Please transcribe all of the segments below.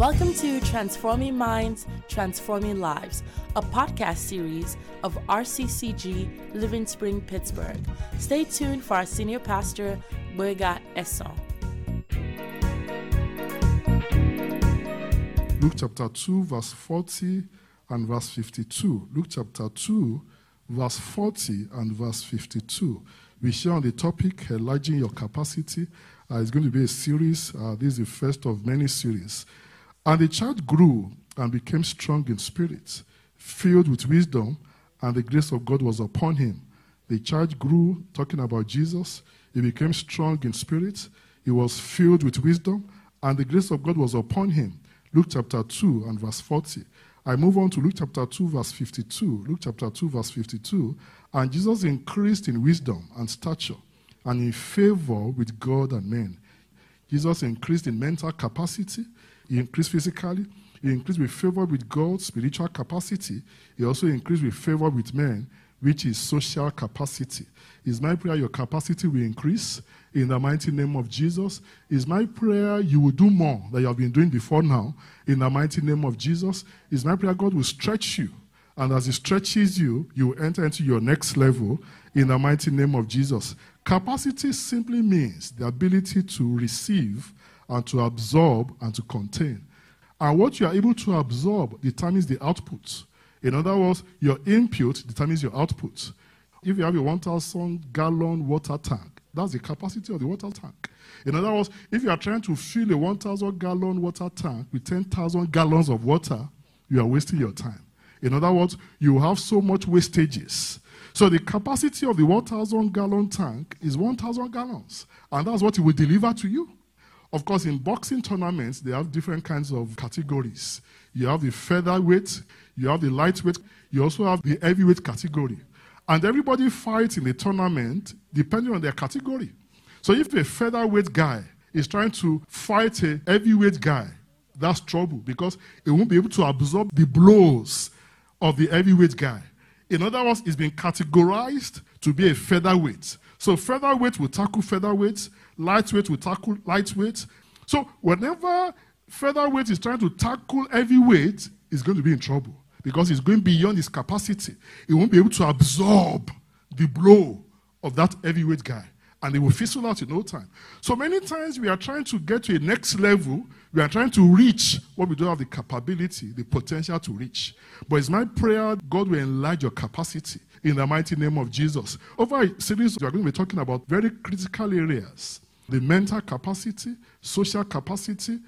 Welcome to Transforming Minds, Transforming Lives, a podcast series of RCCG Living Spring, Pittsburgh. Stay tuned for our senior pastor, Gboyega Esan. Luke chapter 2, verse 40 and verse 52. Luke chapter 2, verse 40 and verse 52. We share on the topic, enlarging your capacity. Uh, it's going to be a series. Uh, this is the first of many series. And the child grew and became strong in spirit, filled with wisdom, and the grace of God was upon him. The child grew, talking about Jesus. He became strong in spirit. He was filled with wisdom, and the grace of God was upon him. Luke chapter 2 and verse 40. I move on to Luke chapter 2, verse 52. Luke chapter 2, verse 52. And Jesus increased in wisdom and stature and in favor with God and men. Jesus increased in mental capacity, he increased physically, he increased with favor with God, spiritual capacity. He also increased with favor with men, which is social capacity. Is my prayer your capacity will increase in the mighty name of Jesus? Is my prayer you will do more than you have been doing before now in the mighty name of Jesus? Is my prayer God will stretch you? And as He stretches you, you will enter into your next level in the mighty name of Jesus. Capacity simply means the ability to receive and to absorb and to contain. And what you are able to absorb determines the output. In other words, your input determines your output. If you have a 1,000 gallon water tank, that's the capacity of the water tank. In other words, if you are trying to fill a 1,000 gallon water tank with 10,000 gallons of water, you are wasting your time. In other words, you have so much wastages. So the capacity of the 1,000 gallon tank is 1,000 gallons, and that's what it will deliver to you. Of course, in boxing tournaments, they have different kinds of categories. You have the featherweight, you have the lightweight, you also have the heavyweight category. And everybody fights in the tournament depending on their category. So if a featherweight guy is trying to fight a heavyweight guy, that's trouble because he won't be able to absorb the blows of the heavyweight guy. In other words, it's been categorized to be a featherweight. So featherweight will tackle featherweight, lightweight will tackle lightweight. So whenever featherweight is trying to tackle heavyweight, he's going to be in trouble because he's going beyond his capacity. He won't be able to absorb the blow of that heavyweight guy. And he will fizzle out in no time. So many times we are trying to get to a next level. We are trying to reach what we don't have the capability, the potential to reach. But it's my prayer God will enlarge your capacity in the mighty name of Jesus. Over a series, we are going to be talking about very critical areas the mental capacity, social capacity,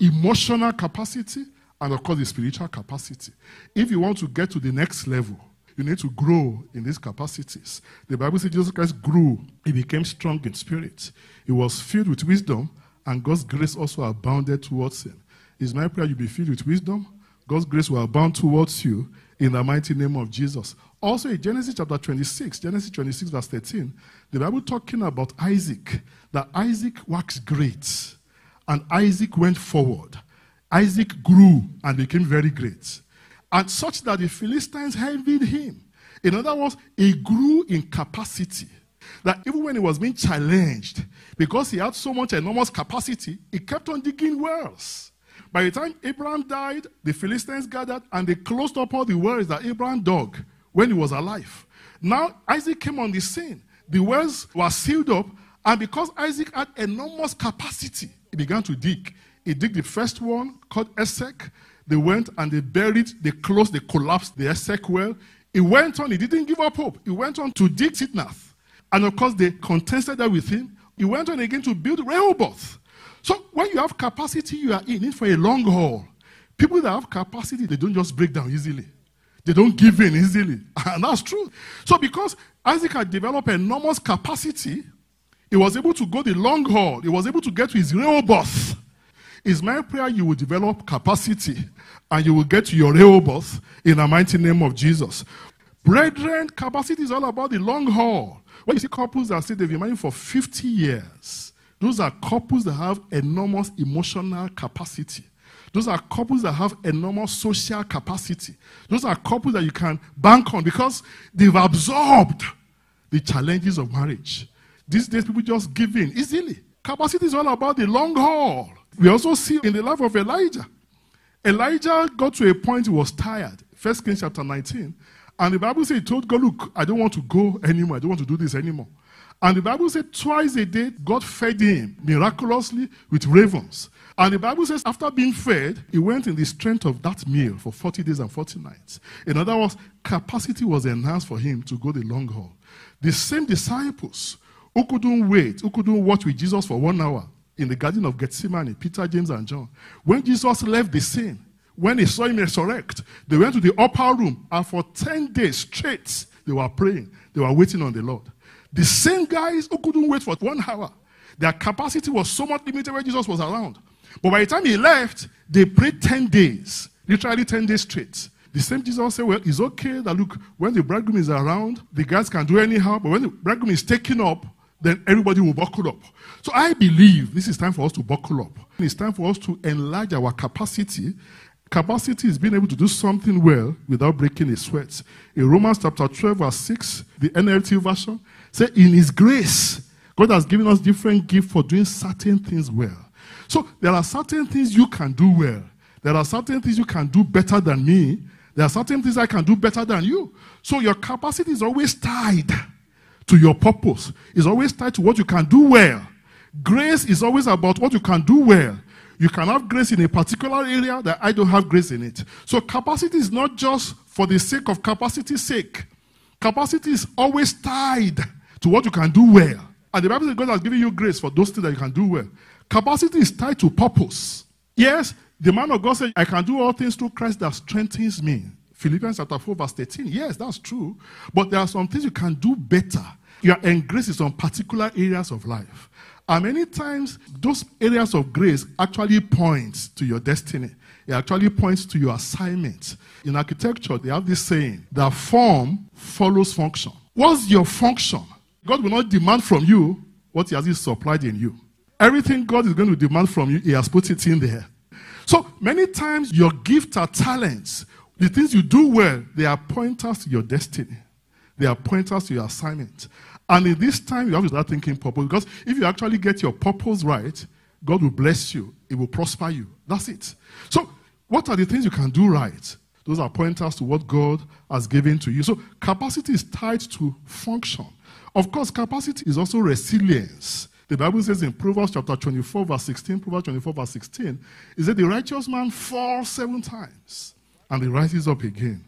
emotional capacity, and of course, the spiritual capacity. If you want to get to the next level, you need to grow in these capacities. The Bible says Jesus Christ grew, he became strong in spirit, he was filled with wisdom, and God's grace also abounded towards him. Is my prayer you be filled with wisdom? God's grace will abound towards you in the mighty name of Jesus. Also, in Genesis chapter 26, Genesis 26, verse 13, the Bible talking about Isaac, that Isaac waxed great, and Isaac went forward. Isaac grew and became very great and such that the Philistines envied him. In other words, he grew in capacity. That even when he was being challenged, because he had so much enormous capacity, he kept on digging wells. By the time Abraham died, the Philistines gathered and they closed up all the wells that Abraham dug when he was alive. Now Isaac came on the scene. The wells were sealed up, and because Isaac had enormous capacity, he began to dig. He did the first one called Esek. They went and they buried, they closed, they collapsed the Esek well. He went on, he didn't give up hope. He went on to dig Sitnah. And of course, they contested that with him. He went on again to build Rehoboth. So when you have capacity, you are in it for a long haul. People that have capacity, they don't just break down easily. They don't give in easily. And that's true. So because Isaac had developed enormous capacity, he was able to go the long haul. He was able to get to his Rehoboth. It's my prayer you will develop capacity and you will get to your Rehoboth in the mighty name of Jesus. Brethren, capacity is all about the long haul. When you see couples that say they've been married for 50 years, those are couples that have enormous emotional capacity. Those are couples that have enormous social capacity. Those are couples that you can bank on because they've absorbed the challenges of marriage. These days, people just give in easily. Capacity is all about the long haul. We also see in the life of Elijah. Elijah got to a point he was tired. First Kings chapter 19. And the Bible says he told God, Look, I don't want to go anymore. I don't want to do this anymore. And the Bible said twice a day, God fed him miraculously with ravens. And the Bible says after being fed, he went in the strength of that meal for 40 days and 40 nights. In other words, capacity was enhanced for him to go the long haul. The same disciples who couldn't wait, who couldn't watch with Jesus for one hour in the Garden of Gethsemane, Peter, James, and John, when Jesus left the scene, when they saw him resurrect, they went to the upper room and for 10 days straight, they were praying. They were waiting on the Lord. The same guys who couldn't wait for one hour, their capacity was so much limited when Jesus was around. But by the time he left, they prayed 10 days, literally 10 days straight. The same Jesus said, Well, it's okay that look, when the bridegroom is around, the guys can do anyhow, but when the bridegroom is taken up, then everybody will buckle up. So I believe this is time for us to buckle up. It's time for us to enlarge our capacity. Capacity is being able to do something well without breaking a sweat. In Romans chapter 12, verse 6, the NLT version, say, In His grace, God has given us different gifts for doing certain things well. So there are certain things you can do well. There are certain things you can do better than me. There are certain things I can do better than you. So your capacity is always tied to your purpose. It's always tied to what you can do well. Grace is always about what you can do well. You can have grace in a particular area that I don't have grace in it. So capacity is not just for the sake of capacity's sake. Capacity is always tied to what you can do well. And the Bible says God has given you grace for those things that you can do well. Capacity is tied to purpose. Yes, the man of God said, I can do all things through Christ that strengthens me. Philippians chapter 4, verse 13. Yes, that's true. But there are some things you can do better. You are in grace is on particular areas of life. And many times, those areas of grace actually point to your destiny. It actually points to your assignment. In architecture, they have this saying that form follows function. What's your function? God will not demand from you what He has supplied in you. Everything God is going to demand from you, He has put it in there. So many times, your gifts are talents. The things you do well, they are pointers to your destiny, they are pointers to your assignment. And in this time, you have to start thinking purpose. Because if you actually get your purpose right, God will bless you, it will prosper you. That's it. So, what are the things you can do right? Those are pointers to what God has given to you. So, capacity is tied to function. Of course, capacity is also resilience. The Bible says in Proverbs chapter 24, verse 16, Proverbs 24, verse 16, is that the righteous man falls seven times and he rises up again.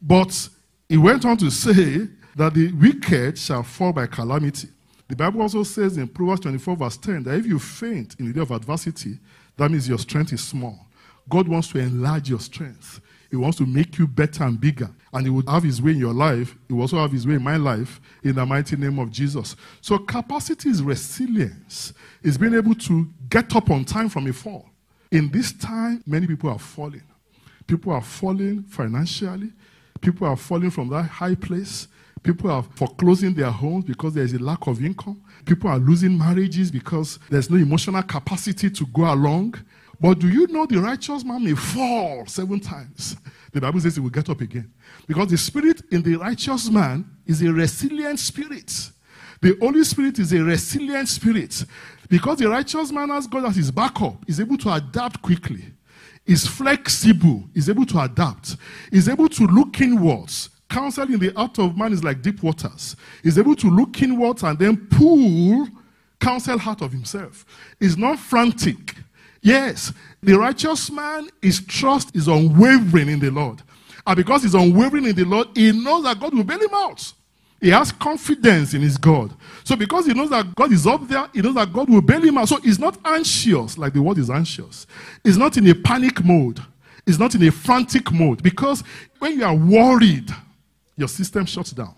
But he went on to say that the wicked shall fall by calamity. The Bible also says in Proverbs 24, verse 10, that if you faint in the day of adversity, that means your strength is small. God wants to enlarge your strength. He wants to make you better and bigger. And He would have His way in your life. He will also have His way in my life in the mighty name of Jesus. So, capacity is resilience, it's being able to get up on time from a fall. In this time, many people are falling. People are falling financially, people are falling from that high place. People are foreclosing their homes because there is a lack of income. People are losing marriages because there's no emotional capacity to go along. But do you know the righteous man may fall seven times? The Bible says he will get up again. Because the spirit in the righteous man is a resilient spirit. The Holy Spirit is a resilient spirit. Because the righteous man has God as his backup, is able to adapt quickly, is flexible, is able to adapt, is able to look inwards. Counsel in the heart of man is like deep waters. Is able to look inwards and then pull counsel out of himself. Is not frantic Yes, the righteous man, his trust is unwavering in the Lord. And because he's unwavering in the Lord, he knows that God will bail him out. He has confidence in his God. So because he knows that God is up there, he knows that God will bail him out. So he's not anxious like the world is anxious. He's not in a panic mode. He's not in a frantic mode. Because when you are worried, your system shuts down.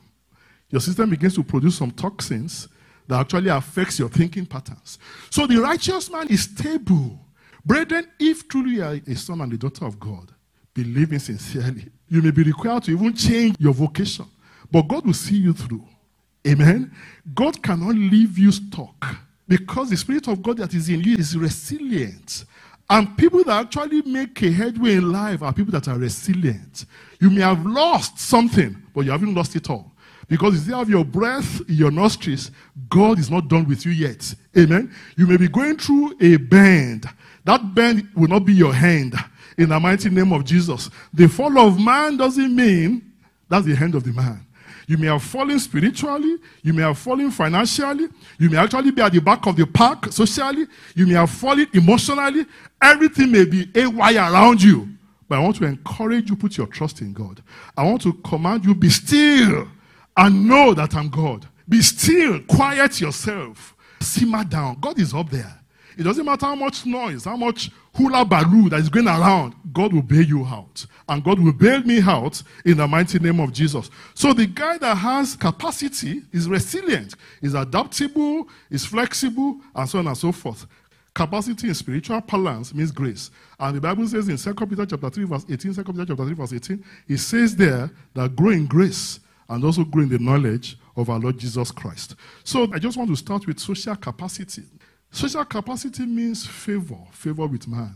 Your system begins to produce some toxins that actually affects your thinking patterns. So the righteous man is stable. Brethren, if truly you are a son and a daughter of God, believing sincerely, you may be required to even change your vocation, but God will see you through. Amen. God cannot leave you stuck because the Spirit of God that is in you is resilient. And people that actually make a headway in life are people that are resilient. You may have lost something, but you haven't lost it all. Because you still have your breath in your nostrils, God is not done with you yet. Amen. You may be going through a bend, that bend will not be your hand. in the mighty name of Jesus. The fall of man doesn't mean that's the end of the man. You may have fallen spiritually, you may have fallen financially, you may actually be at the back of the park socially, you may have fallen emotionally. Everything may be a wire around you. But I want to encourage you, put your trust in God. I want to command you, be still and know that I'm God. Be still, quiet yourself, simmer down. God is up there. It doesn't matter how much noise, how much hula baloo that is going around, God will bail you out. And God will bail me out in the mighty name of Jesus. So the guy that has capacity is resilient, is adaptable, is flexible, and so on and so forth. Capacity in spiritual balance means grace. And the Bible says in 2 Peter chapter 3, verse 18, 2 Peter chapter 3, verse 18, it says there that grow in grace and also grow in the knowledge of our Lord Jesus Christ. So I just want to start with social capacity. Social capacity means favor, favor with man.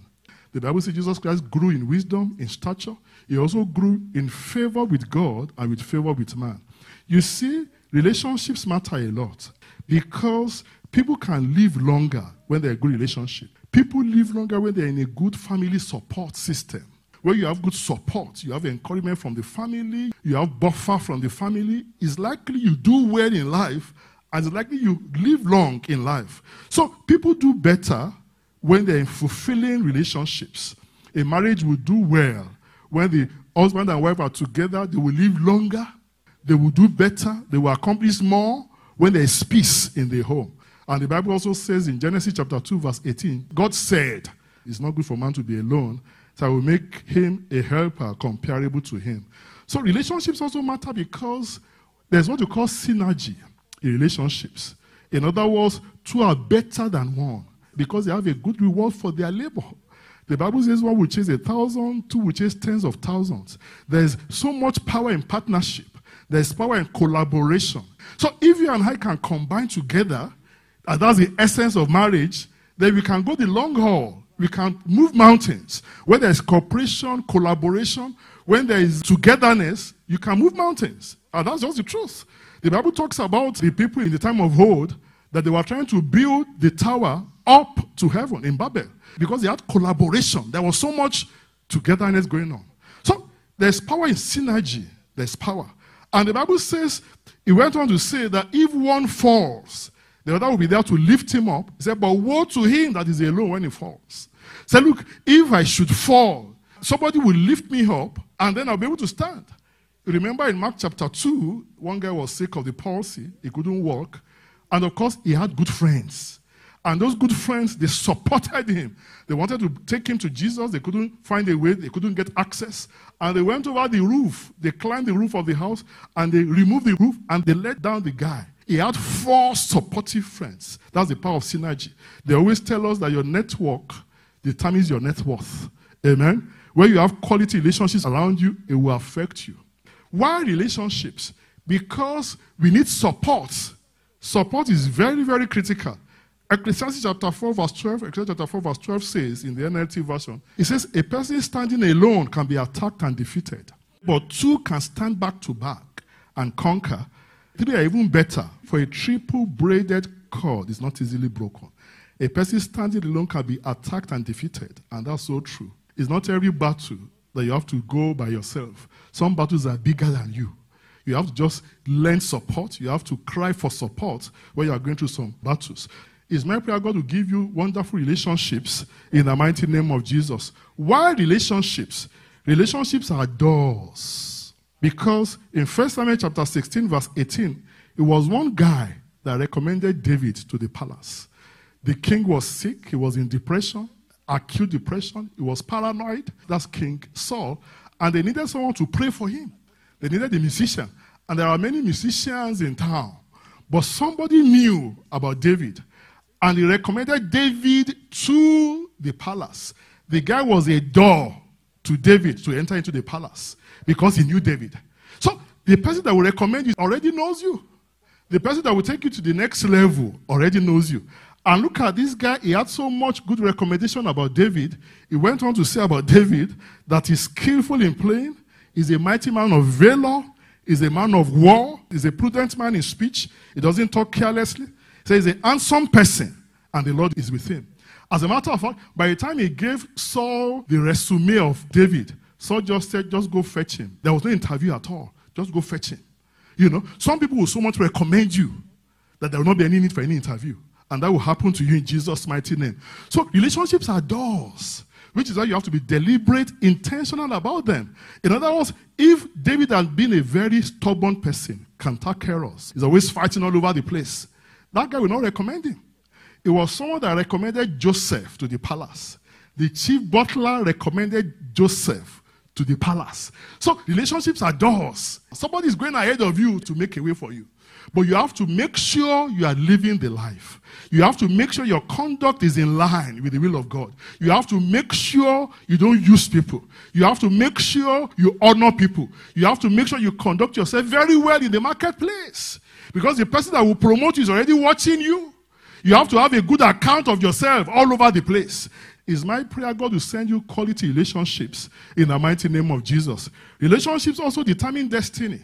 The Bible says Jesus Christ grew in wisdom, in stature. He also grew in favor with God and with favor with man. You see, relationships matter a lot because people can live longer when they're in a good relationship. People live longer when they're in a good family support system. Where you have good support, you have encouragement from the family, you have buffer from the family, it's likely you do well in life and likely you live long in life. So people do better when they're in fulfilling relationships. A marriage will do well when the husband and wife are together, they will live longer, they will do better, they will accomplish more when there is peace in the home. And the Bible also says in Genesis chapter 2, verse 18, God said, It's not good for man to be alone, so I will make him a helper comparable to him. So relationships also matter because there's what you call synergy in relationships. In other words, two are better than one because they have a good reward for their labor. The Bible says one will chase a thousand, two will chase tens of thousands. There's so much power in partnership, there's power in collaboration. So if you and I can combine together, and that's the essence of marriage, then we can go the long haul. We can move mountains. When there's cooperation, collaboration, when there is togetherness, you can move mountains. And that's just the truth. The Bible talks about the people in the time of old that they were trying to build the tower up to heaven in Babel because they had collaboration. There was so much togetherness going on. So there's power in synergy. There's power. And the Bible says, it went on to say that if one falls, the other will be there to lift him up. He said, But woe to him that is alone when he falls. He said, Look, if I should fall, somebody will lift me up, and then I'll be able to stand. Remember in Mark chapter 2, one guy was sick of the palsy, he couldn't walk. And of course, he had good friends. And those good friends, they supported him. They wanted to take him to Jesus. They couldn't find a way, they couldn't get access. And they went over the roof. They climbed the roof of the house and they removed the roof and they let down the guy. He had four supportive friends. That's the power of synergy. They always tell us that your network determines your net worth. Amen. Where you have quality relationships around you, it will affect you. Why relationships? Because we need support. Support is very, very critical. Ecclesiastes chapter 4, verse 12, Ecclesiastes chapter 4, verse 12 says in the NLT version, it says, A person standing alone can be attacked and defeated, but two can stand back to back and conquer. Three are even better, for a triple braided cord is not easily broken. A person standing alone can be attacked and defeated, and that's so true. It's not every battle that you have to go by yourself. Some battles are bigger than you. You have to just lend support. You have to cry for support when you are going through some battles. It's my prayer God will give you wonderful relationships in the mighty name of Jesus. Why relationships? Relationships are doors. Because in 1 Samuel chapter 16, verse 18, it was one guy that recommended David to the palace. The king was sick, he was in depression, acute depression, he was paranoid. That's King Saul. And they needed someone to pray for him. They needed a musician. And there are many musicians in town. But somebody knew about David. And he recommended David to the palace. The guy was a door to David to enter into the palace because he knew David. So the person that will recommend you already knows you. The person that will take you to the next level already knows you. And look at this guy, he had so much good recommendation about David. He went on to say about David that he's skillful in playing, he's a mighty man of valor, he's a man of war, he's a prudent man in speech, he doesn't talk carelessly. So he's a handsome person, and the Lord is with him. As a matter of fact, by the time he gave Saul the resume of David, Saul just said, just go fetch him. There was no interview at all. Just go fetch him. You know, some people will so much recommend you that there will not be any need for any interview. And that will happen to you in Jesus' mighty name. So relationships are doors, which is why you have to be deliberate, intentional about them. In other words, if David had been a very stubborn person, cantankerous, he's always fighting all over the place, that guy will not recommend him. It was someone that recommended Joseph to the palace. The chief butler recommended Joseph to the palace. So relationships are doors. Somebody is going ahead of you to make a way for you. But you have to make sure you are living the life. You have to make sure your conduct is in line with the will of God. You have to make sure you don't use people. You have to make sure you honor people. You have to make sure you conduct yourself very well in the marketplace. Because the person that will promote you is already watching you. You have to have a good account of yourself all over the place. Is my prayer God will send you quality relationships in the mighty name of Jesus. Relationships also determine destiny.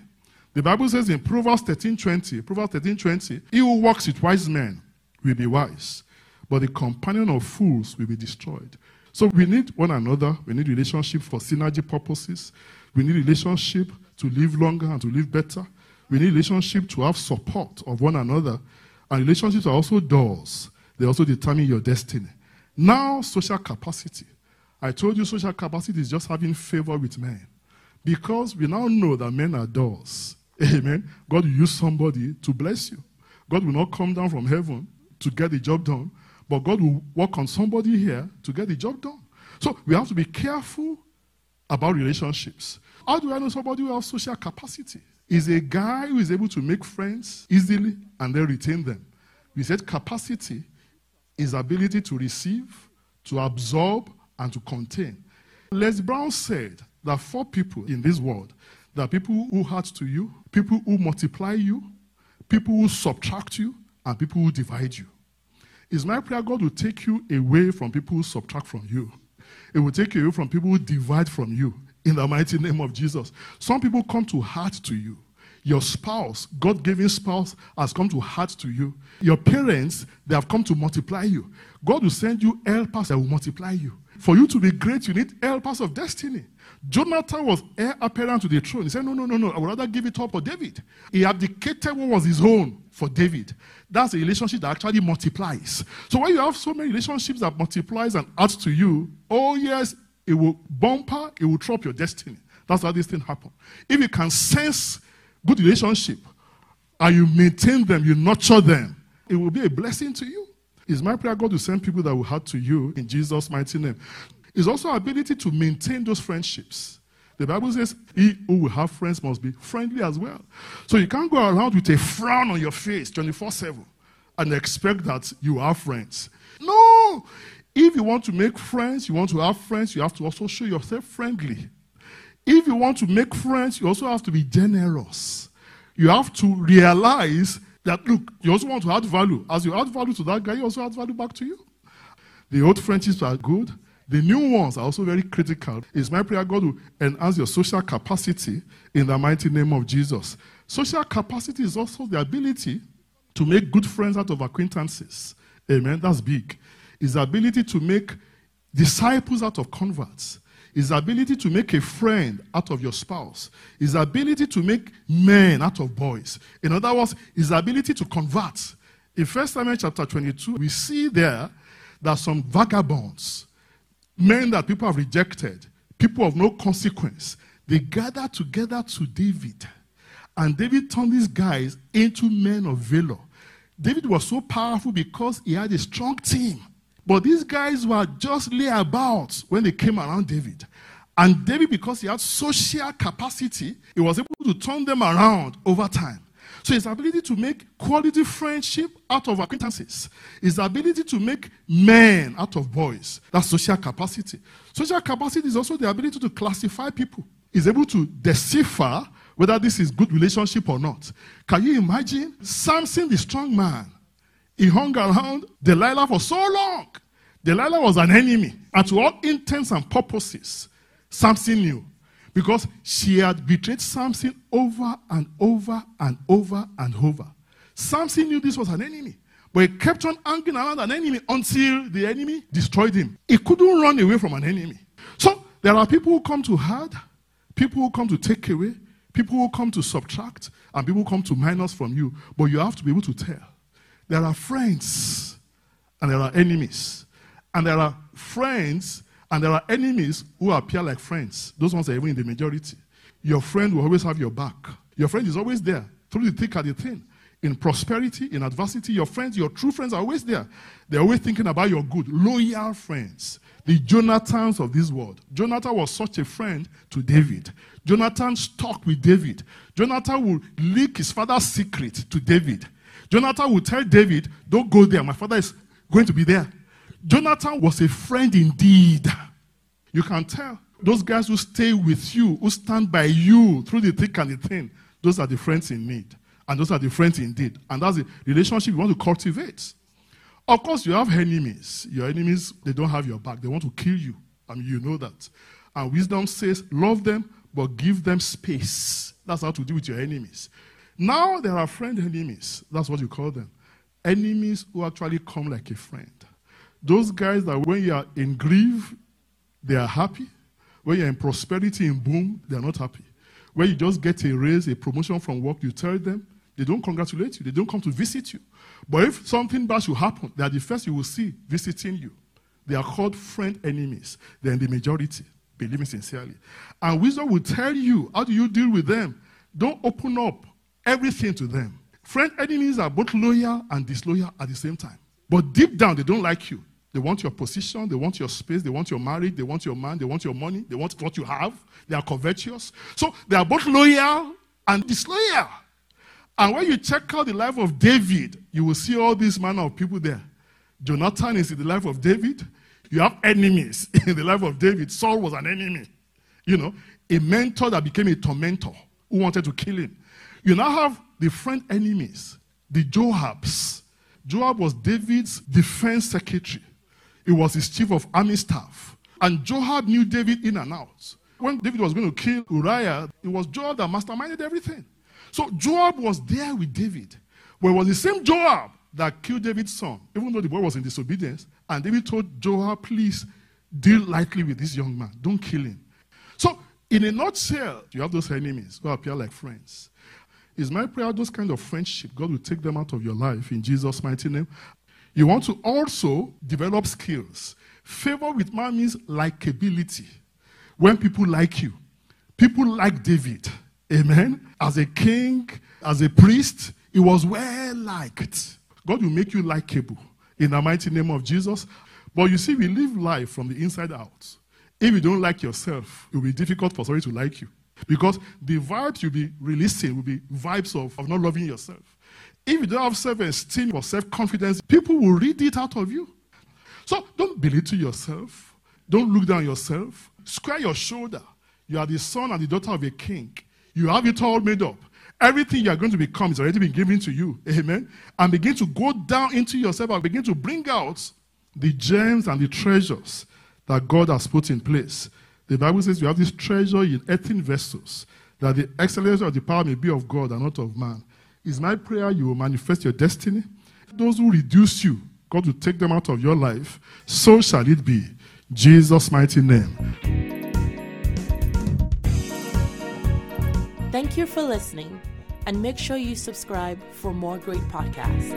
The Bible says in Proverbs 13:20, Proverbs 13:20, he who walks with wise men will be wise, but the companion of fools will be destroyed. So we need one another. We need relationship for synergy purposes. We need relationship to live longer and to live better. We need relationship to have support of one another. And relationships are also doors. They also determine your destiny. Now, social capacity. I told you social capacity is just having favor with men. Because we now know that men are doors. Amen. God will use somebody to bless you. God will not come down from heaven to get the job done, but God will work on somebody here to get the job done. So we have to be careful about relationships. How do I know somebody who has social capacity? Is a guy who is able to make friends easily and then retain them. We said capacity is ability to receive, to absorb, and to contain. Les Brown said that four people in this world there are people who hurt to you, people who multiply you, people who subtract you, and people who divide you. Is my prayer God will take you away from people who subtract from you. It will take you away from people who divide from you in the mighty name of Jesus. Some people come to heart to you. Your spouse, God given spouse, has come to heart to you. Your parents, they have come to multiply you. God will send you helpers that will multiply you. For you to be great, you need helpers of destiny. Jonathan was heir apparent to the throne. He said, No, no, no, no. I would rather give it up for David. He abdicated what was his own for David. That's a relationship that actually multiplies. So when you have so many relationships that multiplies and adds to you, oh yes, it will bumper, it will drop your destiny. That's how this thing happen. If you can sense good relationship and you maintain them, you nurture them, it will be a blessing to you. It's my prayer God to send people that will add to you in Jesus' mighty name is also our ability to maintain those friendships. The Bible says, He who will have friends must be friendly as well. So you can't go around with a frown on your face 24 7 and expect that you have friends. No! If you want to make friends, you want to have friends, you have to also show yourself friendly. If you want to make friends, you also have to be generous. You have to realize that, look, you also want to add value. As you add value to that guy, you also add value back to you. The old friendships are good. The new ones are also very critical. It's my prayer God will enhance your social capacity in the mighty name of Jesus. Social capacity is also the ability to make good friends out of acquaintances. Amen. That's big. Is the ability to make disciples out of converts. Is the ability to make a friend out of your spouse. Is the ability to make men out of boys. In other words, is the ability to convert. In 1 Samuel chapter 22, we see there that some vagabonds men that people have rejected, people of no consequence, they gathered together to David. And David turned these guys into men of valor. David was so powerful because he had a strong team. But these guys were just layabouts when they came around David. And David, because he had social capacity, he was able to turn them around over time. So his ability to make quality friendship out of acquaintances, his ability to make men out of boys, that's social capacity. Social capacity is also the ability to classify people. He's able to decipher whether this is good relationship or not. Can you imagine Samson, the strong man? He hung around Delilah for so long. Delilah was an enemy, and to all intents and purposes, Samson knew because she had betrayed Samson over and over and over and over. Samson knew this was an enemy. But he kept on hanging around an enemy until the enemy destroyed him. He couldn't run away from an enemy. So there are people who come to hurt, people who come to take away, people who come to subtract, and people who come to minus from you. But you have to be able to tell. There are friends and there are enemies. And there are friends and there are enemies who appear like friends. Those ones are even in the majority. Your friend will always have your back. Your friend is always there through the thick and the thin. In prosperity, in adversity, your friends, your true friends are always there. They're always thinking about your good. Loyal friends. The Jonathans of this world. Jonathan was such a friend to David. Jonathan stuck with David. Jonathan would leak his father's secret to David. Jonathan would tell David, Don't go there. My father is going to be there. Jonathan was a friend indeed. You can tell. Those guys who stay with you, who stand by you through the thick and the thin, those are the friends in need. And those are the friends indeed. And that's the relationship you want to cultivate. Of course, you have enemies. Your enemies, they don't have your back. They want to kill you. I mean, you know that. And wisdom says, love them, but give them space. That's how to deal with your enemies. Now there are friend enemies. That's what you call them. Enemies who actually come like a friend. Those guys that when you are in grief, they are happy. When you're in prosperity, in boom, they are not happy. When you just get a raise, a promotion from work, you tell them, they don't congratulate you. They don't come to visit you. But if something bad should happen, they are the first you will see visiting you. They are called friend enemies. They're in the majority, believe me sincerely. And wisdom will tell you how do you deal with them. Don't open up everything to them. Friend enemies are both loyal and disloyal at the same time. But deep down, they don't like you. They want your position, they want your space, they want your marriage, they want your man, they want your money, they want what you have. They are covetous. So they are both loyal and disloyal. And when you check out the life of David, you will see all these manner of people there. Jonathan is in the life of David. You have enemies in the life of David. Saul was an enemy. You know, a mentor that became a tormentor who wanted to kill him. You now have the friend enemies, the Joabs. Joab was David's defense secretary. He was his chief of army staff. And Joab knew David in and out. When David was going to kill Uriah, it was Joab that masterminded everything. So Joab was there with David. But it was the same Joab that killed David's son, even though the boy was in disobedience. And David told Joab, please deal lightly with this young man. Don't kill him. So, in a nutshell, you have those enemies who appear like friends. Is my prayer those kind of friendship, God will take them out of your life in Jesus' mighty name. You want to also develop skills. Favor with man means likability. When people like you, people like David. Amen. As a king, as a priest, he was well liked. God will make you likable in the mighty name of Jesus. But you see, we live life from the inside out. If you don't like yourself, it will be difficult for somebody to like you. Because the vibes you'll be releasing will be vibes of, of not loving yourself. If you don't have self esteem or self confidence, people will read it out of you. So don't belittle yourself. Don't look down yourself. Square your shoulder. You are the son and the daughter of a king. You have it all made up. Everything you are going to become is already been given to you. Amen. And begin to go down into yourself and begin to bring out the gems and the treasures that God has put in place. The Bible says you have this treasure in earthen vessels, that the excellence of the power may be of God and not of man. Is my prayer you will manifest your destiny. Those who reduce you, God will take them out of your life. So shall it be. Jesus' mighty name. Thank you for listening, and make sure you subscribe for more great podcasts.